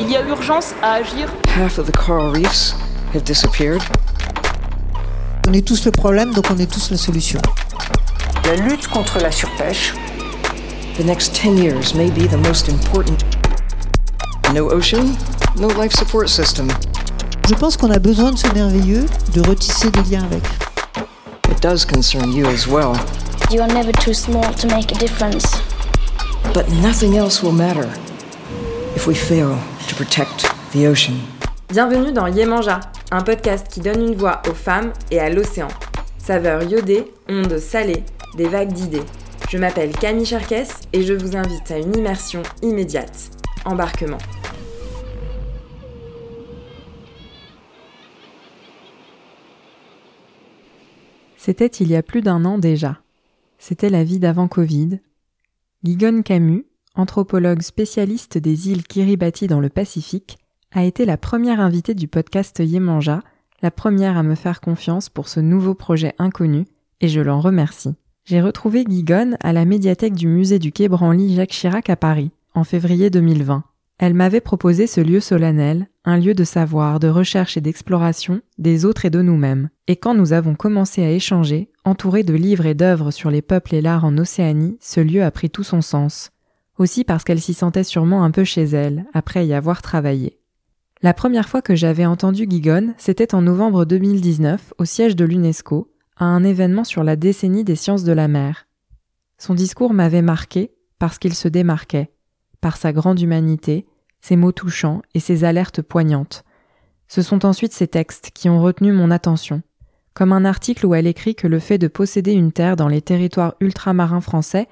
Il y a urgence à agir. Half of the coral reefs have disappeared. On est tous le problème, donc on est tous la solution. La lutte contre la surpêche. The next 10 years may be the most important. No ocean, no life support system. Je pense qu'on a besoin de ce merveilleux, de retisser des liens avec. It does concern you as well. You are never too small to make a difference. But nothing else will matter if we fail protect the ocean. Bienvenue dans Yemanja, un podcast qui donne une voix aux femmes et à l'océan. Saveur iodée, ondes salées, des vagues d'idées. Je m'appelle Camille Cherkes et je vous invite à une immersion immédiate. Embarquement. C'était il y a plus d'un an déjà. C'était la vie d'avant Covid. Guigone Camus, anthropologue spécialiste des îles Kiribati dans le Pacifique, a été la première invitée du podcast Yemanja, la première à me faire confiance pour ce nouveau projet inconnu, et je l'en remercie. J'ai retrouvé Guigone à la médiathèque du musée du Quai Branly Jacques Chirac à Paris, en février 2020. Elle m'avait proposé ce lieu solennel, un lieu de savoir, de recherche et d'exploration des autres et de nous-mêmes. Et quand nous avons commencé à échanger, entouré de livres et d'œuvres sur les peuples et l'art en Océanie, ce lieu a pris tout son sens. Aussi parce qu'elle s'y sentait sûrement un peu chez elle, après y avoir travaillé. La première fois que j'avais entendu Guigone, c'était en novembre 2019, au siège de l'UNESCO, à un événement sur la décennie des sciences de la mer. Son discours m'avait marqué parce qu'il se démarquait, par sa grande humanité, ses mots touchants et ses alertes poignantes. Ce sont ensuite ces textes qui ont retenu mon attention, comme un article où elle écrit que le fait de posséder une terre dans les territoires ultramarins français,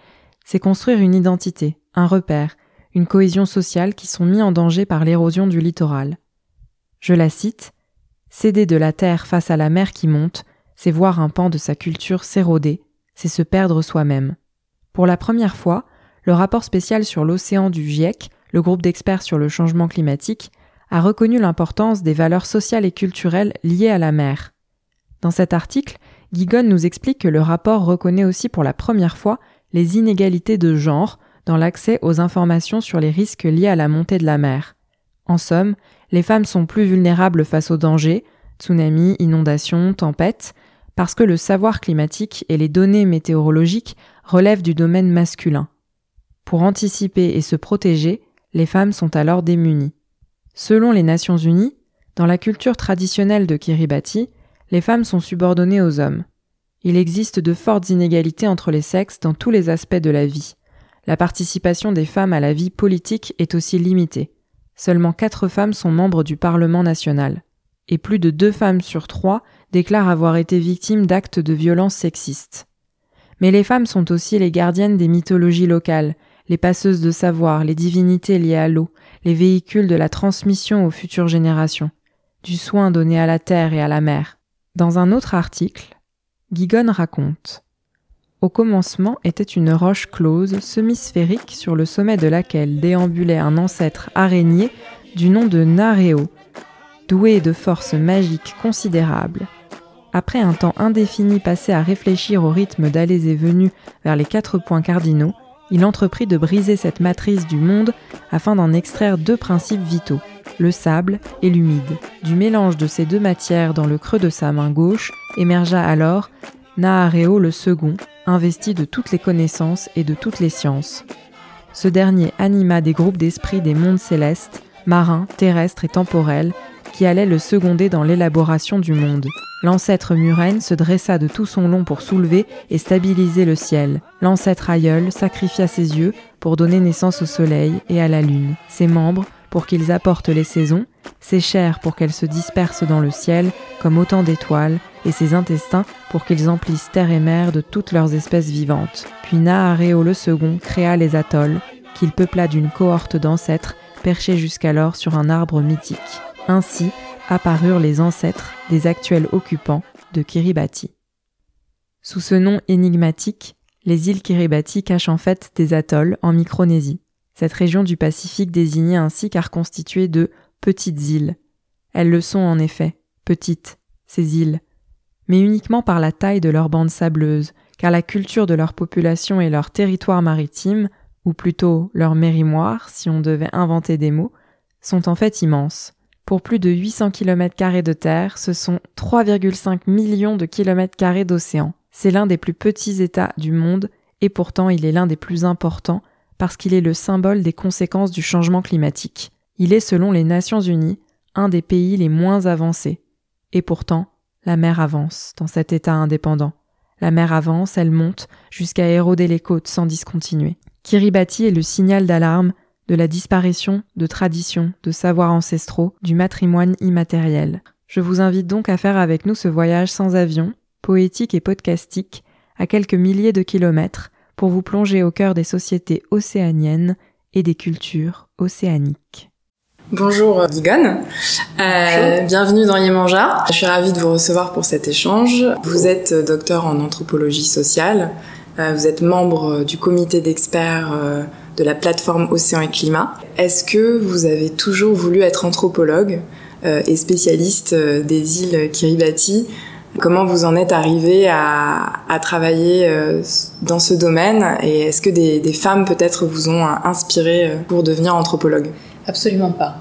c'est construire une identité, un repère, une cohésion sociale qui sont mis en danger par l'érosion du littoral. Je la cite Céder de la terre face à la mer qui monte, c'est voir un pan de sa culture s'éroder, c'est se perdre soi-même. Pour la première fois, le rapport spécial sur l'océan du GIEC, le groupe d'experts sur le changement climatique, a reconnu l'importance des valeurs sociales et culturelles liées à la mer. Dans cet article, Guigone nous explique que le rapport reconnaît aussi pour la première fois les inégalités de genre dans l'accès aux informations sur les risques liés à la montée de la mer. En somme, les femmes sont plus vulnérables face aux dangers, tsunamis, inondations, tempêtes, parce que le savoir climatique et les données météorologiques relèvent du domaine masculin. Pour anticiper et se protéger, les femmes sont alors démunies. Selon les Nations Unies, dans la culture traditionnelle de Kiribati, les femmes sont subordonnées aux hommes. Il existe de fortes inégalités entre les sexes dans tous les aspects de la vie. La participation des femmes à la vie politique est aussi limitée. Seulement quatre femmes sont membres du Parlement national. Et plus de deux femmes sur trois déclarent avoir été victimes d'actes de violence sexistes. Mais les femmes sont aussi les gardiennes des mythologies locales, les passeuses de savoir, les divinités liées à l'eau, les véhicules de la transmission aux futures générations, du soin donné à la terre et à la mer. Dans un autre article, Guigone raconte Au commencement était une roche close, semi-sphérique, sur le sommet de laquelle déambulait un ancêtre araignée du nom de Nareo, doué de forces magiques considérables. Après un temps indéfini passé à réfléchir au rythme d'allées et venues vers les quatre points cardinaux, il entreprit de briser cette matrice du monde afin d'en extraire deux principes vitaux, le sable et l'humide. Du mélange de ces deux matières dans le creux de sa main gauche émergea alors Nahareo le second, investi de toutes les connaissances et de toutes les sciences. Ce dernier anima des groupes d'esprits des mondes célestes, marins, terrestres et temporels, qui allaient le seconder dans l'élaboration du monde. L'ancêtre Muren se dressa de tout son long pour soulever et stabiliser le ciel. L'ancêtre aïeul sacrifia ses yeux pour donner naissance au soleil et à la lune, ses membres pour qu'ils apportent les saisons, ses chairs pour qu'elles se dispersent dans le ciel comme autant d'étoiles, et ses intestins pour qu'ils emplissent terre et mer de toutes leurs espèces vivantes. Puis Nahareo le second créa les atolls, qu'il peupla d'une cohorte d'ancêtres perchés jusqu'alors sur un arbre mythique. Ainsi apparurent les ancêtres des actuels occupants de Kiribati. Sous ce nom énigmatique, les îles Kiribati cachent en fait des atolls en Micronésie. Cette région du Pacifique désignait ainsi car constituée de petites îles. Elles le sont en effet, petites, ces îles, mais uniquement par la taille de leurs bandes sableuses, car la culture de leur population et leur territoire maritime, ou plutôt leur mérimoire, si on devait inventer des mots, sont en fait immenses. Pour plus de 800 km de terre, ce sont 3,5 millions de kilomètres carrés d'océan. C'est l'un des plus petits États du monde et pourtant il est l'un des plus importants parce qu'il est le symbole des conséquences du changement climatique. Il est, selon les Nations Unies, un des pays les moins avancés. Et pourtant, la mer avance dans cet État indépendant. La mer avance, elle monte, jusqu'à éroder les côtes sans discontinuer. Kiribati est le signal d'alarme de la disparition de traditions, de savoirs ancestraux, du matrimoine immatériel. Je vous invite donc à faire avec nous ce voyage sans avion, poétique et podcastique, à quelques milliers de kilomètres, pour vous plonger au cœur des sociétés océaniennes et des cultures océaniques. Bonjour Guigone, euh, bienvenue dans Yemanja. Je suis ravie de vous recevoir pour cet échange. Vous êtes docteur en anthropologie sociale, euh, vous êtes membre du comité d'experts euh, de la plateforme Océan et Climat. Est-ce que vous avez toujours voulu être anthropologue euh, et spécialiste euh, des îles Kiribati Comment vous en êtes arrivé à, travailler euh, dans ce domaine et est-ce que des, femmes peut-être vous ont inspiré pour devenir anthropologue Absolument pas.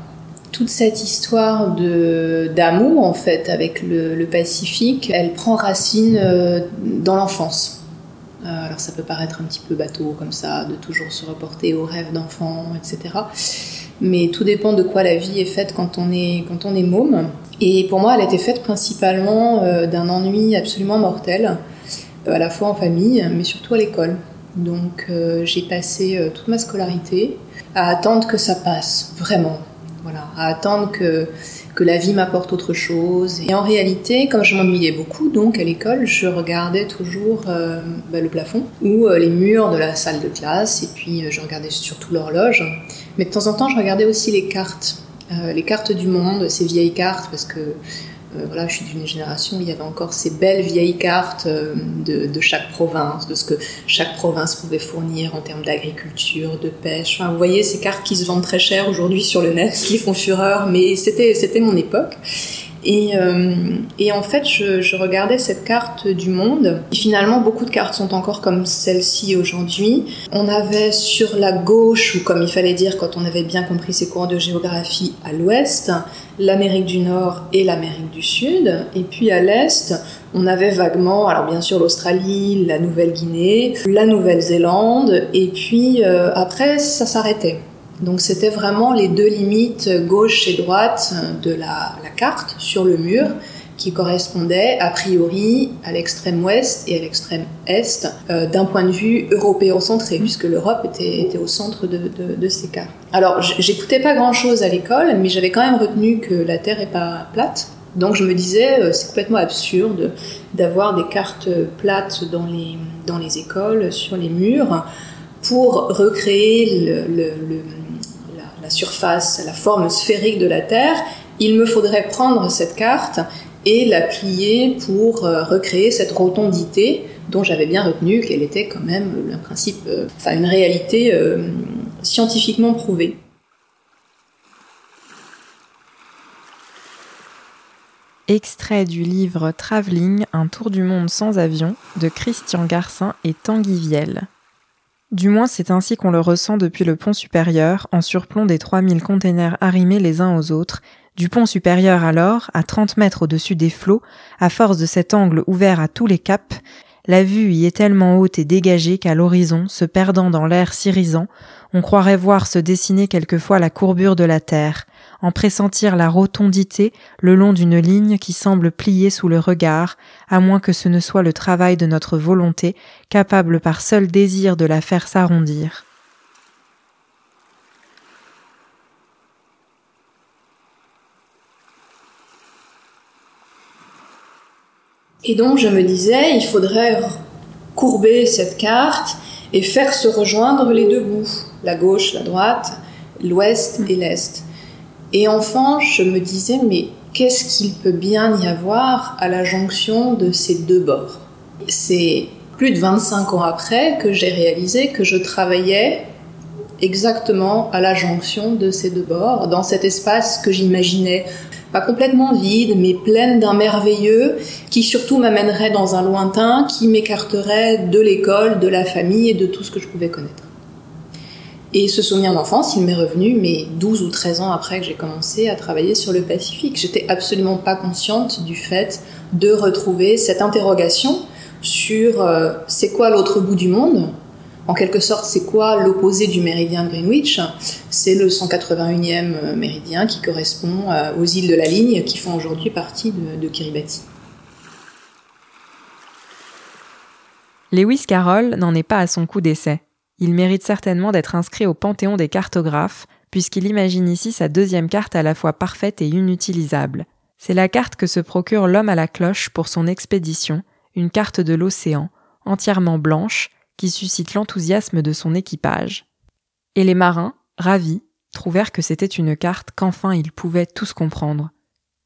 Toute cette histoire de d'amour en fait avec le, le, Pacifique, elle prend racine dans l'enfance. Alors ça peut paraître un petit peu bateau comme ça, de toujours se reporter aux rêves d'enfant, etc. Mais tout dépend de quoi la vie est faite quand on est, quand on est môme. Et pour moi, elle était faite principalement euh, d'un ennui absolument mortel, euh, à la fois en famille, mais surtout à l'école. Donc euh, j'ai passé toute ma scolarité à attendre que ça passe, vraiment. Voilà, à attendre que, que la vie m'apporte autre chose. Et en réalité, comme je m'ennuyais beaucoup, donc à l'école, je regardais toujours bah, le plafond ou les murs de la salle de classe, et puis je regardais surtout l'horloge. Mais de temps en temps, je regardais aussi les cartes euh, les cartes du monde, ces vieilles cartes, parce que euh, voilà, je suis d'une génération où il y avait encore ces belles vieilles cartes euh, de, chaque province, de ce que chaque province pouvait fournir en termes d'agriculture, de pêche. Enfin, vous voyez ces cartes qui se vendent très cher aujourd'hui sur le net, qui font fureur, mais c'était c'était mon époque. Et, euh, et, en fait, je, je, regardais cette carte du monde. Et finalement, beaucoup de cartes sont encore comme celle-ci aujourd'hui. On avait sur la gauche, ou comme il fallait dire quand on avait bien compris ses cours de géographie, à l'ouest, l'Amérique du Nord et l'Amérique du Sud. Et puis à l'est, on avait vaguement, alors bien sûr l'Australie, la Nouvelle-Guinée, la Nouvelle-Zélande. Et puis euh, après, ça s'arrêtait. Donc c'était vraiment les deux limites gauche et droite de la, carte sur le mur qui correspondaient a priori à l'extrême ouest et à l'extrême est euh, d'un point de vue européen-centré, puisque l'Europe était, au centre de, ces cartes. Alors j'écoutais pas grand-chose à l'école, mais j'avais quand même retenu que la Terre est pas plate. Donc je me disais, euh, c'est complètement absurde d'avoir des cartes plates dans les, dans les écoles, sur les murs, pour recréer le la surface, la forme sphérique de la Terre, il me faudrait prendre cette carte et la plier pour euh, recréer cette rotondité dont j'avais bien retenu qu'elle était quand même un principe, euh, enfin une réalité euh, scientifiquement prouvée. Extrait du livre Travelling, un tour du monde sans avion de Christian Garcin et Tanguy Viel. Du moins, c'est ainsi qu'on le ressent depuis le pont supérieur, en surplomb des 3000 containers arrimés les uns aux autres, du pont supérieur alors, à 30 mètres au-dessus des flots, à force de cet angle ouvert à tous les caps, la vue y est tellement haute et dégagée qu'à l'horizon, se perdant dans l'air sirisant, on croirait voir se dessiner quelquefois la courbure de la terre, en pressentir la rotondité le long d'une ligne qui semble plier sous le regard, à moins que ce ne soit le travail de notre volonté, capable par seul désir de la faire s'arrondir. Et donc je me disais, il faudrait courber cette carte et faire se rejoindre les deux bouts, la gauche, la droite, l'ouest et l'est. Et enfin, je me disais, mais qu'est-ce qu'il peut bien y avoir à la jonction de ces deux bords? C'est plus de 25 ans après que j'ai réalisé que je travaillais exactement à la jonction de ces deux bords, dans cet espace que j'imaginais pas complètement vide, mais pleine d'un merveilleux qui surtout m'amènerait dans un lointain qui m'écarterait de l'école, de la famille et de tout ce que je pouvais connaître. Et ce souvenir d'enfance, il m'est revenu, mais 12 ou 13 ans après que j'ai commencé à travailler sur le Pacifique. J'étais absolument pas consciente du fait de retrouver cette interrogation sur euh, c'est quoi l'autre bout du monde? En quelque sorte, c'est quoi l'opposé du méridien de Greenwich? C'est le 181e euh, méridien qui correspond euh, aux îles de la ligne qui font aujourd'hui partie de, Kiribati. Lewis Carroll n'en est pas à son coup d'essai. Il mérite certainement d'être inscrit au panthéon des cartographes, puisqu'il imagine ici sa deuxième carte à la fois parfaite et inutilisable. C'est la carte que se procure l'homme à la cloche pour son expédition, une carte de l'océan, entièrement blanche, qui suscite l'enthousiasme de son équipage. Et les marins, ravis, trouvèrent que c'était une carte qu'enfin ils pouvaient tous comprendre.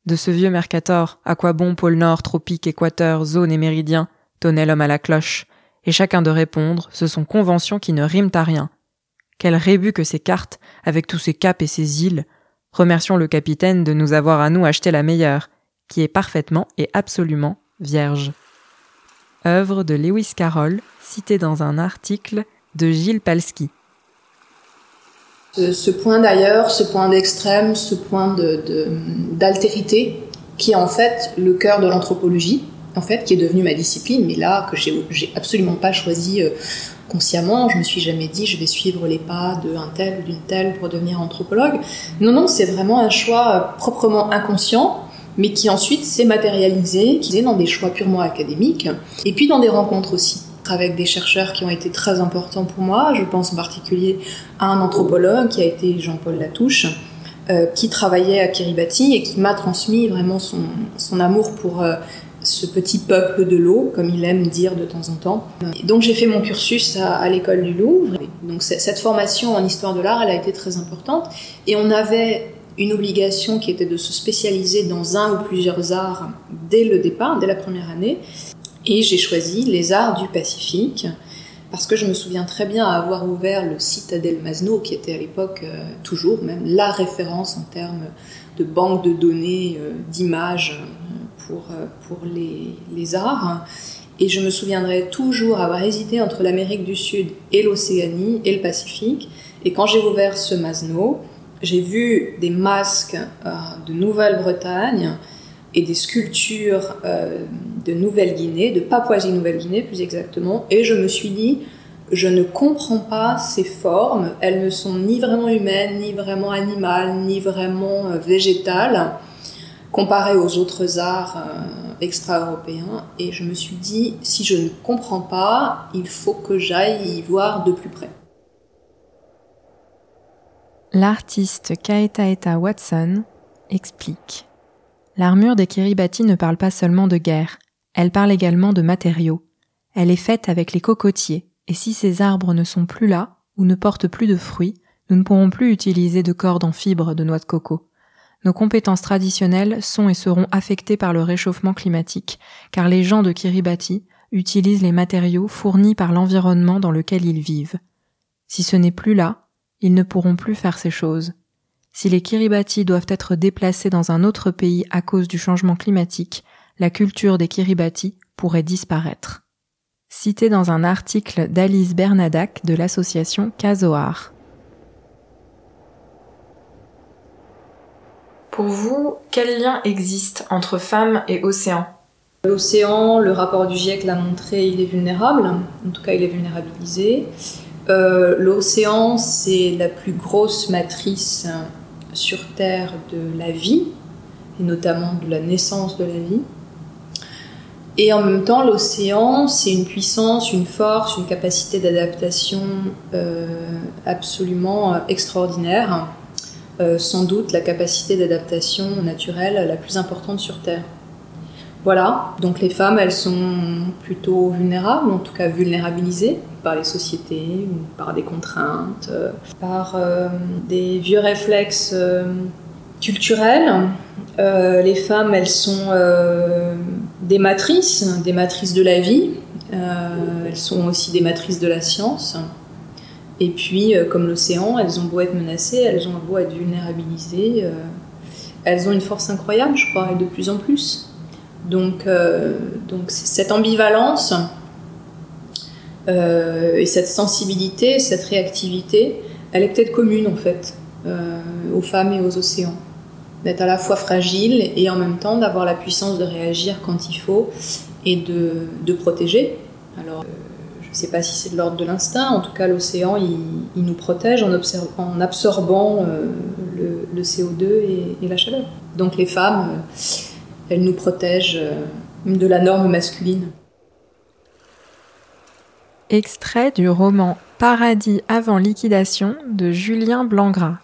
De ce vieux Mercator, à quoi bon pôle Nord, tropique, équateur, zone et méridien, tonnait l'homme à la cloche, et chacun de répondre, ce sont conventions qui ne riment à rien. Quel rébut que ces cartes, avec tous ces caps et ces îles. Remercions le capitaine de nous avoir à nous acheté la meilleure, qui est parfaitement et absolument vierge. Œuvre de Lewis Carroll, citée dans un article de Gilles Palski. Ce, point d'ailleurs, ce point d'extrême, ce point d'altérité, qui est en fait le cœur de l'anthropologie, en fait, qui est devenu ma discipline, mais là, que j'ai absolument pas choisi euh, consciemment. Je me suis jamais dit, je vais suivre les pas d'un tel ou d'une telle pour devenir anthropologue. Non, non, c'est vraiment un choix euh, proprement inconscient mais qui ensuite s'est matérialisé, qui est dans des choix purement académiques, et puis dans des rencontres aussi avec des chercheurs qui ont été très importants pour moi. Je pense en particulier à un anthropologue qui a été Jean-Paul Latouche, euh, qui travaillait à Kiribati et qui m'a transmis vraiment son, amour pour euh, ce petit peuple de l'eau, comme il aime dire de temps en temps. Donc j'ai fait mon cursus à l'école du Louvre. Donc cette formation en histoire de l'art, elle a été très importante. Et on avait une obligation qui était de se spécialiser dans un ou plusieurs arts dès le départ, dès la première année. Et j'ai choisi les arts du Pacifique parce que je me souviens très bien avoir ouvert le Citadel Masno, qui était à l'époque euh, toujours même la référence en termes de banque de données, euh, d'images euh, pour, pour les, les, arts. Et je me souviendrai toujours avoir hésité entre l'Amérique du Sud et l'Océanie et le Pacifique. Et quand j'ai ouvert ce Masno, j'ai vu des masques euh, de Nouvelle-Bretagne et des sculptures euh, de Nouvelle-Guinée, de Papouasie-Nouvelle-Guinée plus exactement, et je me suis dit, je ne comprends pas ces formes, elles ne sont ni vraiment humaines, ni vraiment animales, ni vraiment euh, végétales, comparées aux autres arts extra-européens, et je me suis dit, si je ne comprends pas, il faut que j'aille y voir de plus près. L'artiste Kaetaeta Watson explique. L'armure des Kiribati ne parle pas seulement de guerre, elle parle également de matériaux. Elle est faite avec les cocotiers, et si ces arbres ne sont plus là, ou ne portent plus de fruits, nous ne pourrons plus utiliser de cordes en fibres de noix de coco. Nos compétences traditionnelles sont et seront affectées par le réchauffement climatique, car les gens de Kiribati utilisent les matériaux fournis par l'environnement dans lequel ils vivent. Si ce n'est plus là, ils ne pourront plus faire ces choses. Si les Kiribati doivent être déplacés dans un autre pays à cause du changement climatique, la culture des Kiribati pourrait disparaître. Cité dans un article d'Alice Bernadac de l'association Kazoar. Pour vous, quel lien existe entre femmes et océan? L'océan, le rapport du GIEC l'a montré, il est vulnérable, en tout cas il est vulnérabilisé. Euh, l'océan, c'est la plus grosse matrice euh, sur Terre de la vie, et notamment de la naissance de la vie. Et en même temps, l'océan, c'est une puissance, une force, une capacité d'adaptation euh, absolument extraordinaire. sans doute la capacité d'adaptation naturelle la plus importante sur Terre. Voilà, donc les femmes, elles sont plutôt vulnérables, en tout cas vulnérabilisées par les sociétés, par des contraintes, euh, par euh, des vieux réflexes euh, culturels. les femmes, elles sont des matrices, des matrices de la vie. elles sont aussi des matrices de la science. Et puis, comme l'océan, elles ont beau être menacées, elles ont beau être vulnérabilisées, elles ont une force incroyable, je crois, et de plus en plus. Donc, donc cette ambivalence, euh, et cette sensibilité, cette réactivité, elle est peut-être commune en fait euh, aux femmes et aux océans. D'être à la fois fragile et en même temps d'avoir la puissance de réagir quand il faut et de, de protéger. Alors, euh, je ne sais pas si c'est de l'ordre de l'instinct, en tout cas l'océan il, nous protège en, absorbant euh, le, le, CO2 et, et, la chaleur. Donc les femmes, elles nous protègent euh, de la norme masculine. Extrait du roman Paradis avant liquidation de Julien Blangras.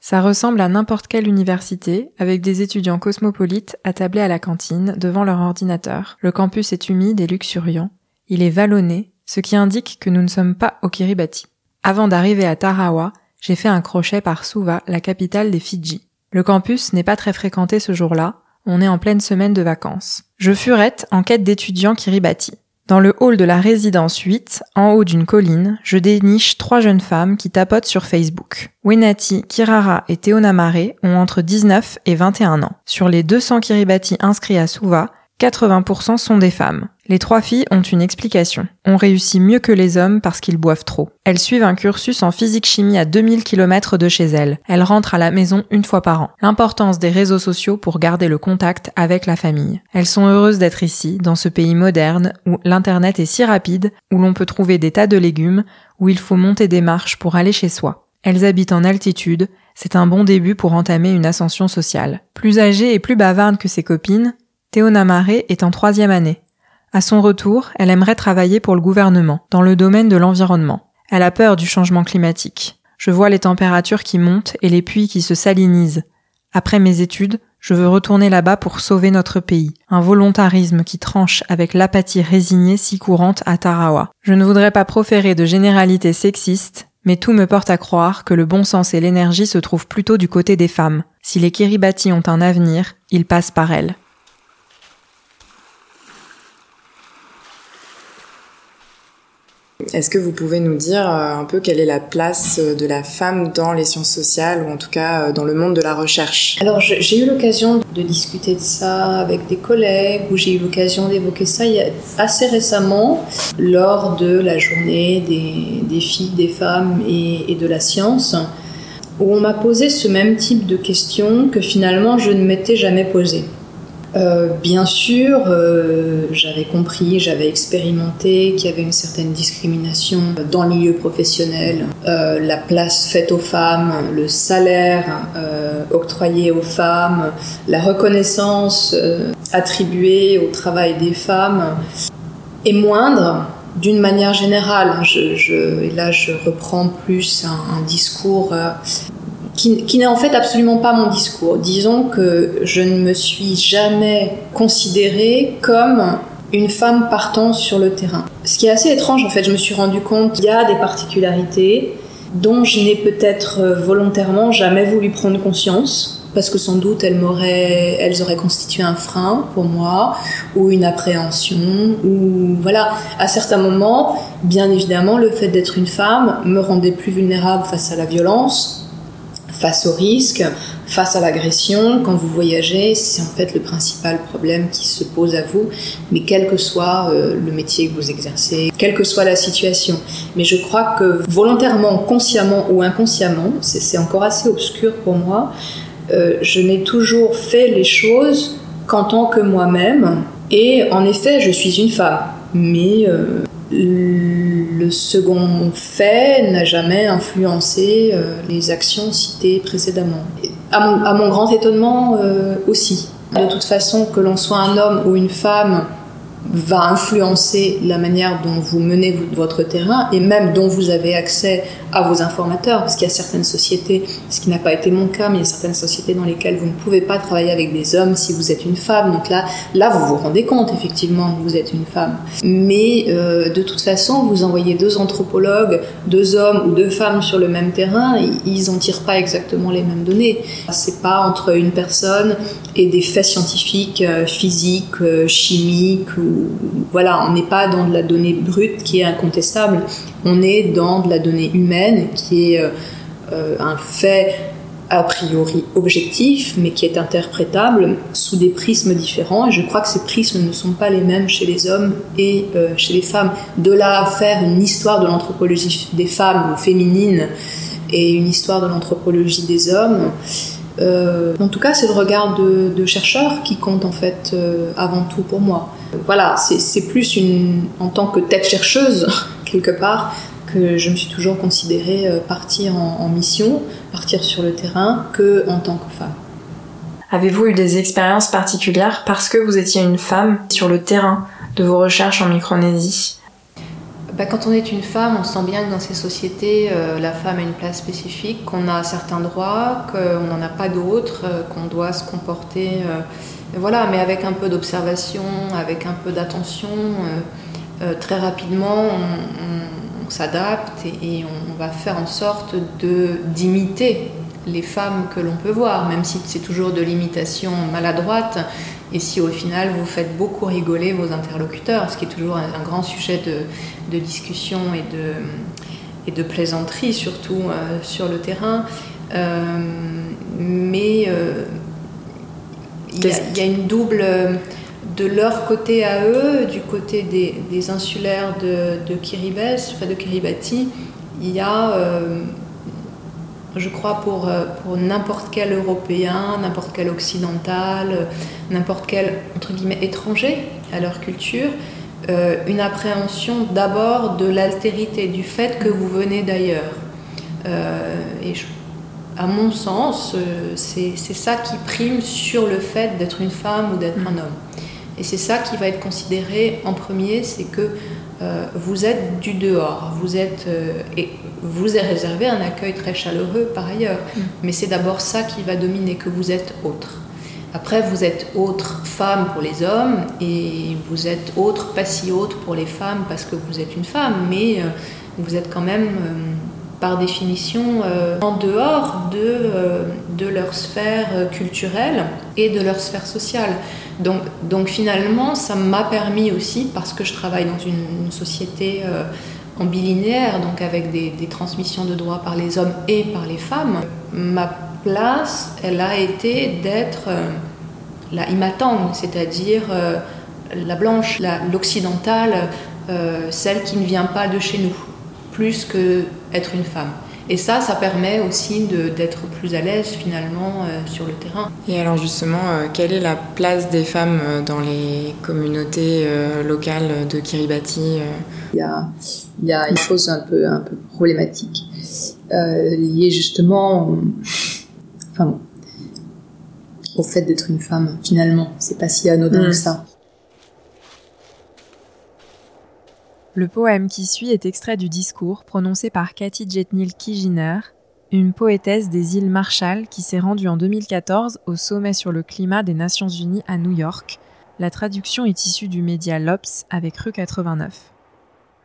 Ça ressemble à n'importe quelle université, avec des étudiants cosmopolites attablés à la cantine, devant leur ordinateur. Le campus est humide et luxuriant. Il est vallonné, ce qui indique que nous ne sommes pas au Kiribati. Avant d'arriver à Tarawa, j'ai fait un crochet par Suva, la capitale des Fidji. Le campus n'est pas très fréquenté ce jour-là, on est en pleine semaine de vacances. Je furette en quête d'étudiants Kiribati. Dans le hall de la résidence 8, en haut d'une colline, je déniche trois jeunes femmes qui tapotent sur Facebook. Wenati, Kirara et Teona Mare ont entre 19 et 21 ans. Sur les 200 Kiribati inscrits à Suva, 80% sont des femmes. Les trois filles ont une explication. On réussit mieux que les hommes parce qu'ils boivent trop. Elles suivent un cursus en physique-chimie à 2000 km de chez elles. Elles rentrent à la maison une fois par an. L'importance des réseaux sociaux pour garder le contact avec la famille. Elles sont heureuses d'être ici, dans ce pays moderne, où l'internet est si rapide, où l'on peut trouver des tas de légumes, où il faut monter des marches pour aller chez soi. Elles habitent en altitude, c'est un bon début pour entamer une ascension sociale. Plus âgée et plus bavarde que ses copines, Théona Maré est en troisième année. À son retour, elle aimerait travailler pour le gouvernement, dans le domaine de l'environnement. Elle a peur du changement climatique. Je vois les températures qui montent et les puits qui se salinisent. Après mes études, je veux retourner là-bas pour sauver notre pays. Un volontarisme qui tranche avec l'apathie résignée si courante à Tarawa. Je ne voudrais pas proférer de généralités sexistes, mais tout me porte à croire que le bon sens et l'énergie se trouvent plutôt du côté des femmes. Si les Kiribati ont un avenir, ils passent par elles. Est-ce que vous pouvez nous dire euh, un peu quelle est la place euh, de la femme dans les sciences sociales ou en tout cas euh, dans le monde de la recherche? Alors j'ai eu l'occasion de discuter de ça avec des collègues ou j'ai eu l'occasion d'évoquer ça assez récemment lors de la journée des, filles, des femmes et, et de la science où on m'a posé ce même type de questions que finalement je ne m'étais jamais posée. Euh, bien sûr, euh, j'avais compris, j'avais expérimenté qu'il y avait une certaine discrimination dans le milieu professionnel, euh, la place faite aux femmes, le salaire octroyé aux femmes, la reconnaissance attribuée au travail des femmes est moindre d'une manière générale. Et là, je reprends plus un, discours qui, n'est en fait absolument pas mon discours. Disons que je ne me suis jamais considérée comme une femme partant sur le terrain. Ce qui est assez étrange en fait, je me suis rendu compte qu'il y a des particularités dont je n'ai peut-être volontairement jamais voulu prendre conscience parce que sans doute elles auraient constitué un frein pour moi ou une appréhension ou voilà à certains moments bien évidemment le fait d'être une femme me rendait plus vulnérable face à la violence face au risque, face à l'agression. Quand vous voyagez, c'est en fait le principal problème qui se pose à vous, mais quel que soit euh, le métier que vous exercez, quelle que soit la situation. Mais je crois que volontairement, consciemment ou inconsciemment, c'est encore assez obscur pour moi, euh, je n'ai toujours fait les choses qu'en tant que moi-même. Et en effet, je suis une femme. Mais euh, le second fait n'a jamais influencé euh, les actions citées précédemment. À mon, grand étonnement euh, aussi. De toute façon, que l'on soit un homme ou une femme, va influencer la manière dont vous menez votre terrain et même dont vous avez accès à vos informateurs, parce qu'il y a certaines sociétés, ce qui n'a pas été mon cas, mais il y a certaines sociétés dans lesquelles vous ne pouvez pas travailler avec des hommes si vous êtes une femme. Donc là, là vous vous rendez compte effectivement que vous êtes une femme. Mais euh, de toute façon, vous envoyez deux anthropologues, deux hommes ou deux femmes sur le même terrain, ils n'en tirent pas exactement les mêmes données. C'est pas entre une personne et des faits scientifiques, euh, physiques, euh, chimiques ou voilà, on n'est pas dans de la donnée brute qui est incontestable, on est dans de la donnée humaine qui est euh, un fait a priori objectif, mais qui est interprétable sous des prismes différents. Et je crois que ces prismes ne sont pas les mêmes chez les hommes et euh, chez les femmes. De là à faire une histoire de l'anthropologie des femmes ou féminine et une histoire de l'anthropologie des hommes. Euh, en tout cas, c'est le regard de, de, chercheurs qui compte en fait avant tout pour moi. Voilà, c'est plus une, en tant que tête chercheuse, quelque part, que je me suis toujours considérée euh, partir en, en mission, partir sur le terrain, que en tant que femme. Avez-vous eu des expériences particulières parce que vous étiez une femme sur le terrain de vos recherches en Micronésie? Bah, quand on est une femme, on sent bien que dans ces sociétés, euh, la femme a une place spécifique, qu'on a certains droits, qu'on n'en a pas d'autres, euh, qu'on doit se comporter, euh, voilà, mais avec un peu d'observation, avec un peu d'attention. Euh, très rapidement, on, s'adapte et, on, va faire en sorte de d'imiter les femmes que l'on peut voir, même si c'est toujours de l'imitation maladroite. Et si au final vous faites beaucoup rigoler vos interlocuteurs, ce qui est toujours un, grand sujet de, discussion et de, et de plaisanterie, surtout euh, sur le terrain. Euh, mais euh, il y, y, a une double. De leur côté à eux, du côté des, des insulaires de, de Kiribati, enfin de Kiribati, il y a euh, je crois, pour, pour n'importe quel Européen, n'importe quel occidental, n'importe quel, entre guillemets, étranger à leur culture, euh, une appréhension d'abord de l'altérité, du fait que vous venez d'ailleurs. Euh, et je, à mon sens, euh, c'est ça qui prime sur le fait d'être une femme ou d'être un homme. Et c'est ça qui va être considéré en premier, c'est que euh, vous êtes du dehors, vous êtes euh, et vous est réservé un accueil très chaleureux par ailleurs, mm. mais c'est d'abord ça qui va dominer que vous êtes autre. Après, vous êtes autre femme pour les hommes et vous êtes autre, pas si autre pour les femmes parce que vous êtes une femme, mais euh, vous êtes quand même par définition euh, en dehors de, euh, de leur sphère culturelle et de leur sphère sociale. Donc, donc finalement, ça m'a permis aussi, parce que je travaille dans une, société euh, en bilinéaire, donc avec des, des, transmissions de droits par les hommes et par les femmes, ma place, elle a été d'être euh, la imatang, c'est-à-dire euh, la blanche, l'occidentale, euh, celle qui ne vient pas de chez nous, plus que être une femme. Et ça, ça permet aussi d'être plus à l'aise finalement euh, sur le terrain. Et alors justement, euh, quelle est la place des femmes euh, dans les communautés euh, locales de Kiribati il y, a, il y a une chose un peu, un peu problématique euh, liée justement enfin, bon, au fait d'être une femme finalement. C'est pas si anodin mmh. que ça. Le poème qui suit est extrait du discours prononcé par Cathy Jetnil Kijiner, une poétesse des îles Marshall qui s'est rendue en 2014 au sommet sur le climat des Nations Unies à New York. La traduction est issue du média Lops avec rue 89.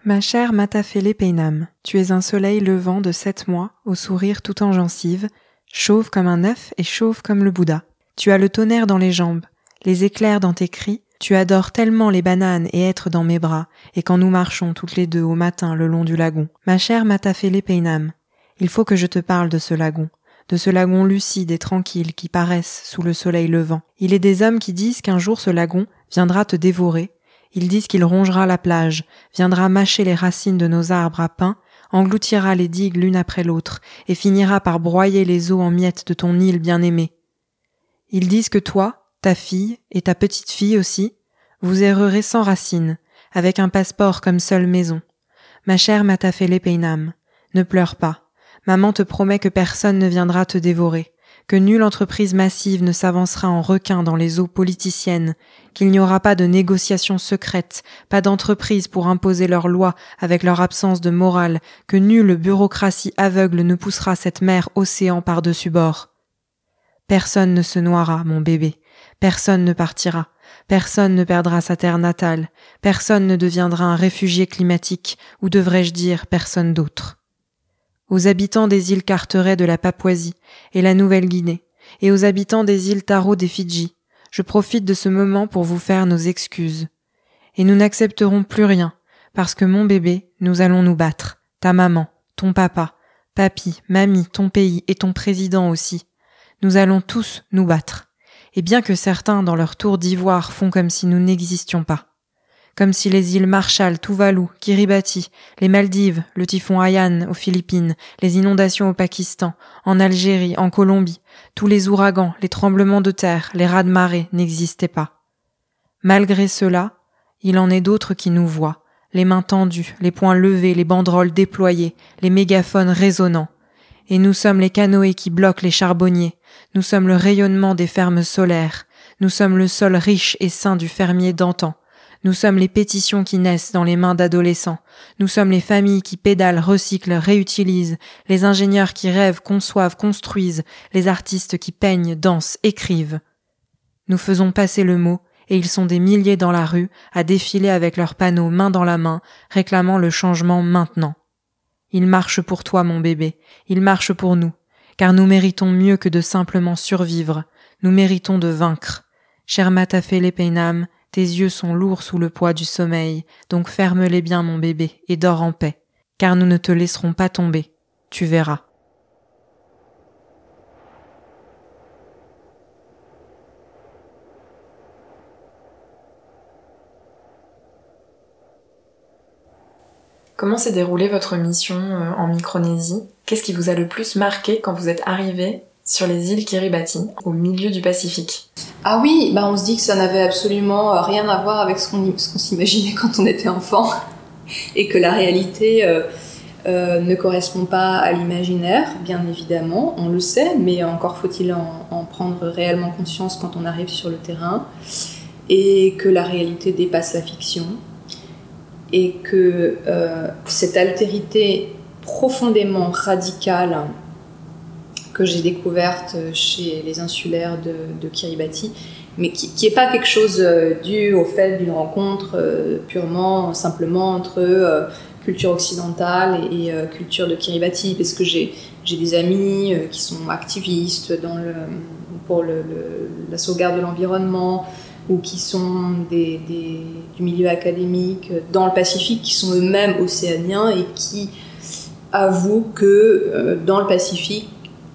Ma chère Matafele Peinam, tu es un soleil levant de sept mois, au sourire tout en gencive, chauve comme un œuf et chauve comme le Bouddha. Tu as le tonnerre dans les jambes, les éclairs dans tes cris, tu adores tellement les bananes et être dans mes bras, et quand nous marchons toutes les deux au matin le long du lagon. Ma chère Matafele Peinam, il faut que je te parle de ce lagon, de ce lagon lucide et tranquille qui paraissent sous le soleil levant. Il est des hommes qui disent qu'un jour ce lagon viendra te dévorer. Ils disent qu'il rongera la plage, viendra mâcher les racines de nos arbres à pain, engloutira les digues l'une après l'autre, et finira par broyer les eaux en miettes de ton île bien-aimée. Ils disent que toi, ta fille et ta petite fille aussi, vous errerez sans racine, avec un passeport comme seule maison. Ma chère Matafele Peinam, ne pleure pas. Maman te promet que personne ne viendra te dévorer, que nulle entreprise massive ne s'avancera en requin dans les eaux politiciennes, qu'il n'y aura pas de négociations secrètes, pas d'entreprise pour imposer leurs lois avec leur absence de morale, que nulle bureaucratie aveugle ne poussera cette mer océan par-dessus bord. Personne ne se noiera, mon bébé, Personne ne partira, personne ne perdra sa terre natale, personne ne deviendra un réfugié climatique, ou devrais-je dire personne d'autre. Aux habitants des îles Carteret de la Papouasie et la Nouvelle-Guinée, et aux habitants des îles Taro des Fidji, je profite de ce moment pour vous faire nos excuses. Et nous n'accepterons plus rien, parce que mon bébé, nous allons nous battre, ta maman, ton papa, papy, mamie, ton pays et ton président aussi. Nous allons tous nous battre. Et bien que certains, dans leur tour d'ivoire, font comme si nous n'existions pas. Comme si les îles Marshall, Tuvalu, Kiribati, les Maldives, le typhon Haiyan aux Philippines, les inondations au Pakistan, en Algérie, en Colombie, tous les ouragans, les tremblements de terre, les rats de marée n'existaient pas. Malgré cela, il en est d'autres qui nous voient, les mains tendues, les poings levés, les banderoles déployées, les mégaphones résonnants. Et nous sommes les canoës qui bloquent les charbonniers, nous sommes le rayonnement des fermes solaires, nous sommes le sol riche et sain du fermier d'antan, nous sommes les pétitions qui naissent dans les mains d'adolescents, nous sommes les familles qui pédalent, recyclent, réutilisent, les ingénieurs qui rêvent, conçoivent, construisent, les artistes qui peignent, dansent, écrivent. Nous faisons passer le mot, et ils sont des milliers dans la rue à défiler avec leurs panneaux main dans la main, réclamant le changement maintenant. Ils marchent pour toi, mon bébé, ils marchent pour nous, car nous méritons mieux que de simplement survivre, nous méritons de vaincre. Cher Matafele Peinam, tes yeux sont lourds sous le poids du sommeil, donc ferme-les bien, mon bébé, et dors en paix, car nous ne te laisserons pas tomber, tu verras. Comment s'est déroulée votre mission euh, en Micronésie? Qu'est-ce qui vous a le plus marqué quand vous êtes arrivé sur les îles Kiribati, au milieu du Pacifique? Ah oui, bah on se dit que ça n'avait absolument euh, rien à voir avec ce qu'on s'imaginait quand on était enfant, et que la réalité euh, ne correspond pas à l'imaginaire, bien évidemment, on le sait, mais encore faut-il en, prendre réellement conscience quand on arrive sur le terrain, et que la réalité dépasse la fiction, et que euh, cette altérité profondément radicale que j'ai découverte chez les insulaires de, Kiribati, mais qui n'est pas quelque chose euh, dû au fait d'une rencontre euh, purement, simplement entre culture occidentale et, culture de Kiribati, parce que j'ai des amis qui sont activistes pour la sauvegarde de l'environnement, ou qui sont des, du milieu académique dans le Pacifique, qui sont eux-mêmes océaniens et qui avouent que euh, dans le Pacifique,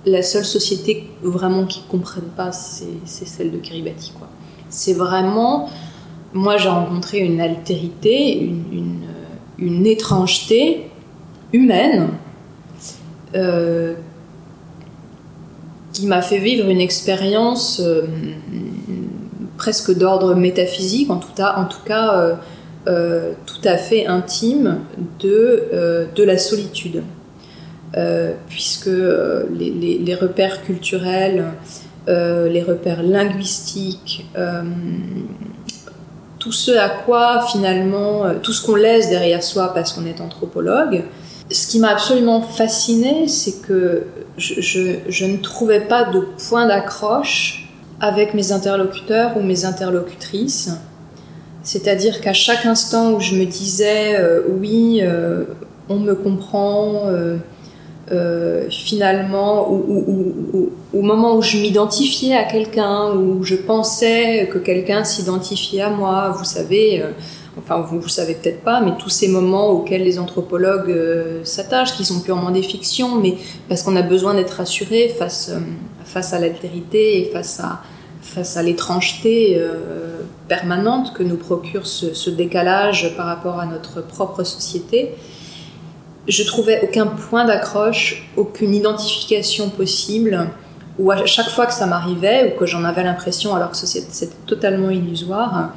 la seule société vraiment qui ne comprenne pas, c'est celle de Kiribati. C'est vraiment, moi j'ai rencontré une altérité, une, une, une étrangeté humaine euh, qui m'a fait vivre une expérience euh, presque d'ordre métaphysique, en tout cas, euh, euh, tout à fait intime de, euh, de la solitude. puisque les, repères culturels, les repères linguistiques, tout ce à quoi finalement, tout ce qu'on laisse derrière soi parce qu'on est anthropologue, ce qui m'a absolument fasciné, c'est que je, je, ne trouvais pas de point d'accroche avec mes interlocuteurs ou mes interlocutrices. C'est-à-dire qu'à chaque instant où je me disais euh, oui, euh, on me comprend, euh, finalement, ou, ou, au moment où je m'identifiais à quelqu'un, où je pensais que quelqu'un s'identifiait à moi, vous savez, enfin vous ne savez peut-être pas, mais tous ces moments auxquels les anthropologues s'attachent, qui sont purement des fictions, mais parce qu'on a besoin d'être rassuré face, face à l'altérité et face à, face à l'étrangeté euh, permanente que nous procure ce, décalage par rapport à notre propre société, je trouvais aucun point d'accroche, aucune identification possible, ou à chaque fois que ça m'arrivait, ou que j'en avais l'impression, alors que c'était totalement illusoire,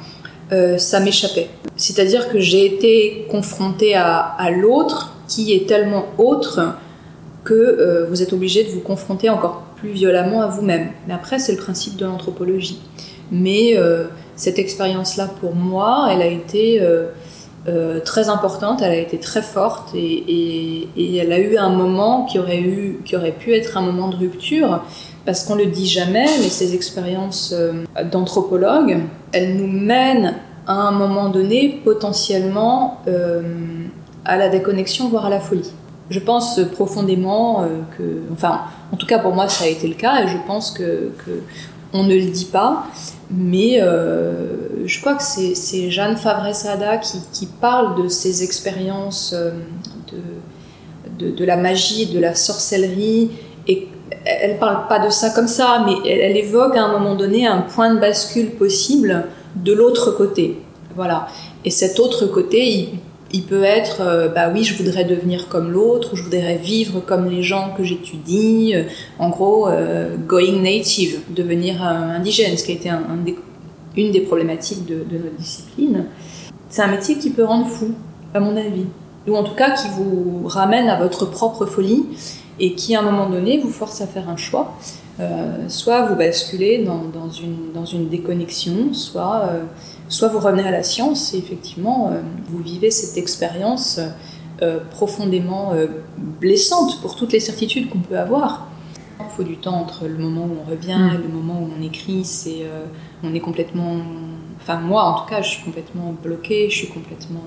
euh, ça m'échappait. C'est-à-dire que j'ai été confrontée à, à l'autre qui est tellement autre que euh, vous êtes obligé de vous confronter encore plus violemment à vous-même. Mais après, c'est le principe de l'anthropologie. Mais euh, cette expérience-là, pour moi, elle a été euh, euh, très importante, elle a été très forte et, elle a eu un moment qui aurait, eu, qui aurait pu être un moment de rupture. Parce qu'on le dit jamais, mais ces expériences d'anthropologue, elles nous mènent à un moment donné potentiellement à la déconnexion, voire à la folie. Je pense profondément euh, que, enfin, en tout cas pour moi ça a été le cas et je pense que, que on ne le dit pas, mais euh, je crois que c'est Jeanne Favre-Sada qui, qui, parle de ses expériences euh, de, de, la magie, de la sorcellerie et elle parle pas de ça comme ça, mais elle, évoque à un moment donné un point de bascule possible de l'autre côté. Voilà. Et cet autre côté, il, peut être, euh, bah oui, je voudrais devenir comme l'autre, ou je voudrais vivre comme les gens que j'étudie. Euh, en gros, euh, going native, devenir indigène, ce qui a été une des problématiques de, notre discipline. C'est un métier qui peut rendre fou, à mon avis. Ou en tout cas qui vous ramène à votre propre folie et qui, à un moment donné, vous force à faire un choix. Euh, soit vous basculez dans, une, déconnexion, soit, euh, soit vous revenez à la science et effectivement euh, vous vivez cette expérience profondément blessante pour toutes les certitudes qu'on peut avoir. Il faut du temps entre le moment où on revient et le moment où on écrit. C'est, on est complètement, enfin moi en tout cas, je suis complètement bloquée, je suis complètement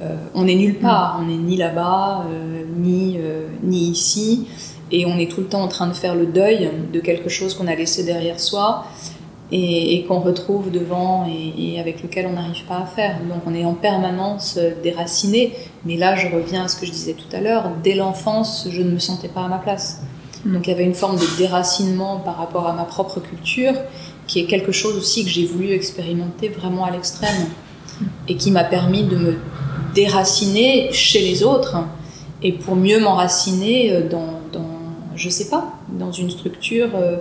euh, on n'est nulle part, on n'est ni là-bas, euh, ni, euh, ni ici, et on est tout le temps en train de faire le deuil de quelque chose qu'on a laissé derrière soi et, qu'on retrouve devant et, avec lequel on n'arrive pas à faire. Donc on est en permanence déraciné, mais là je reviens à ce que je disais tout à l'heure, dès l'enfance je ne me sentais pas à ma place. Donc il y avait une forme de déracinement par rapport à ma propre culture, qui est quelque chose aussi que j'ai voulu expérimenter vraiment à l'extrême et qui m'a permis de me déraciner chez les autres et pour mieux m'enraciner euh, dans, dans, je sais pas, dans une structure euh,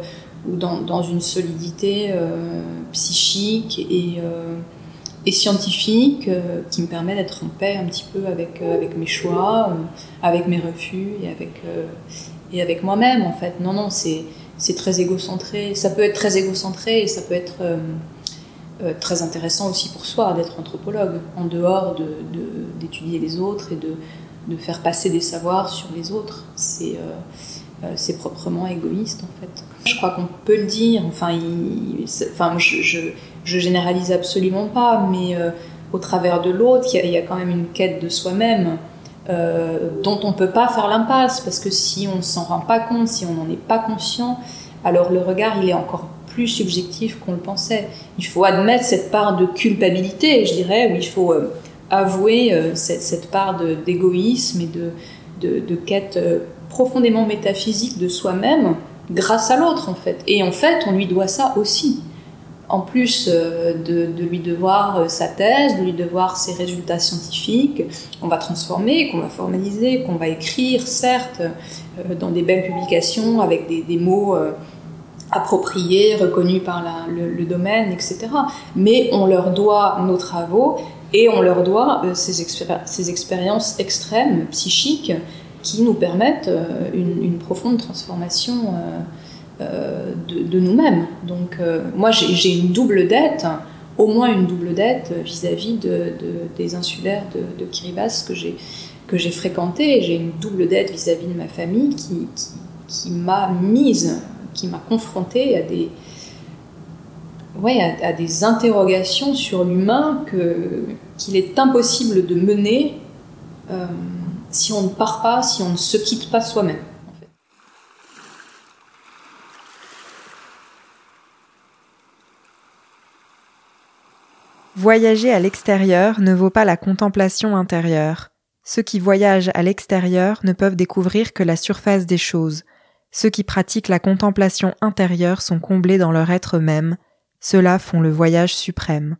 dans, une solidité euh, psychique et, et scientifique qui me permet d'être en paix un petit peu avec, mes choix, avec mes refus et avec, moi-même en fait. Non, non, c'est très égocentré. Ça peut être très égocentré et ça peut être euh, très intéressant aussi pour soi d'être anthropologue, en dehors d'étudier les autres et de, faire passer des savoirs sur les autres. C'est euh, euh, proprement égoïste en fait. Je crois qu'on peut le dire, enfin, enfin je, je, généralise absolument pas, mais au travers de l'autre, il y, a quand même une quête de soi-même. dont on ne peut pas faire l'impasse, parce que si on ne s'en rend pas compte, si on n'en est pas conscient, alors le regard il est encore plus subjectif qu'on le pensait. Il faut admettre cette part de culpabilité, je dirais, où il faut euh, avouer euh, cette, part d'égoïsme et de, de, quête euh, profondément métaphysique de soi-même grâce à l'autre, en fait. Et en fait, on lui doit ça aussi. En plus de, lui devoir sa thèse, de lui devoir ses résultats scientifiques, qu'on va transformer, qu'on va formaliser, qu'on va écrire, certes, dans des belles publications avec des, mots appropriés, reconnus par le, domaine, etc. Mais on leur doit nos travaux et on leur doit euh, ces, expériences extrêmes, psychiques, qui nous permettent euh, une, profonde transformation euh, de, nous-mêmes. Donc moi j'ai une double dette, au moins une double dette vis-à-vis de, des insulaires de, Kiribati que j'ai que j'ai. J'ai une double dette vis-à-vis de ma famille qui, m'a mise qui m'a confrontée à des, ouais, à, des interrogations sur l'humain qu'il est impossible de mener euh, si on ne part pas, si on ne se quitte pas soi-même. Voyager à l'extérieur ne vaut pas la contemplation intérieure. Ceux qui voyagent à l'extérieur ne peuvent découvrir que la surface des choses, ceux qui pratiquent la contemplation intérieure sont comblés dans leur être même, ceux-là font le voyage suprême.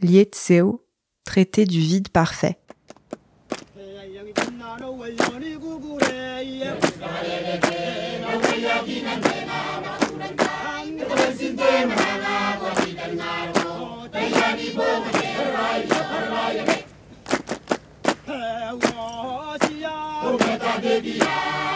Liet Tseo, traité du vide parfait. Devi, ah.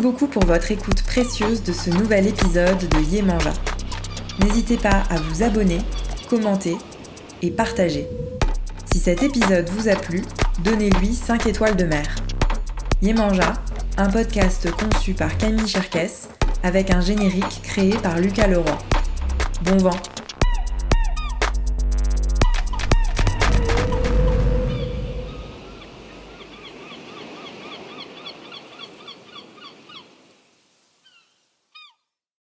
Beaucoup pour votre écoute précieuse de ce nouvel épisode de Yémanja. N'hésitez pas à vous abonner, commenter et partager. Si cet épisode vous a plu, donnez-lui 5 étoiles de mer. Yemanja, un podcast conçu par Camille Cherkes avec un générique créé par Lucas Leroy. Bon vent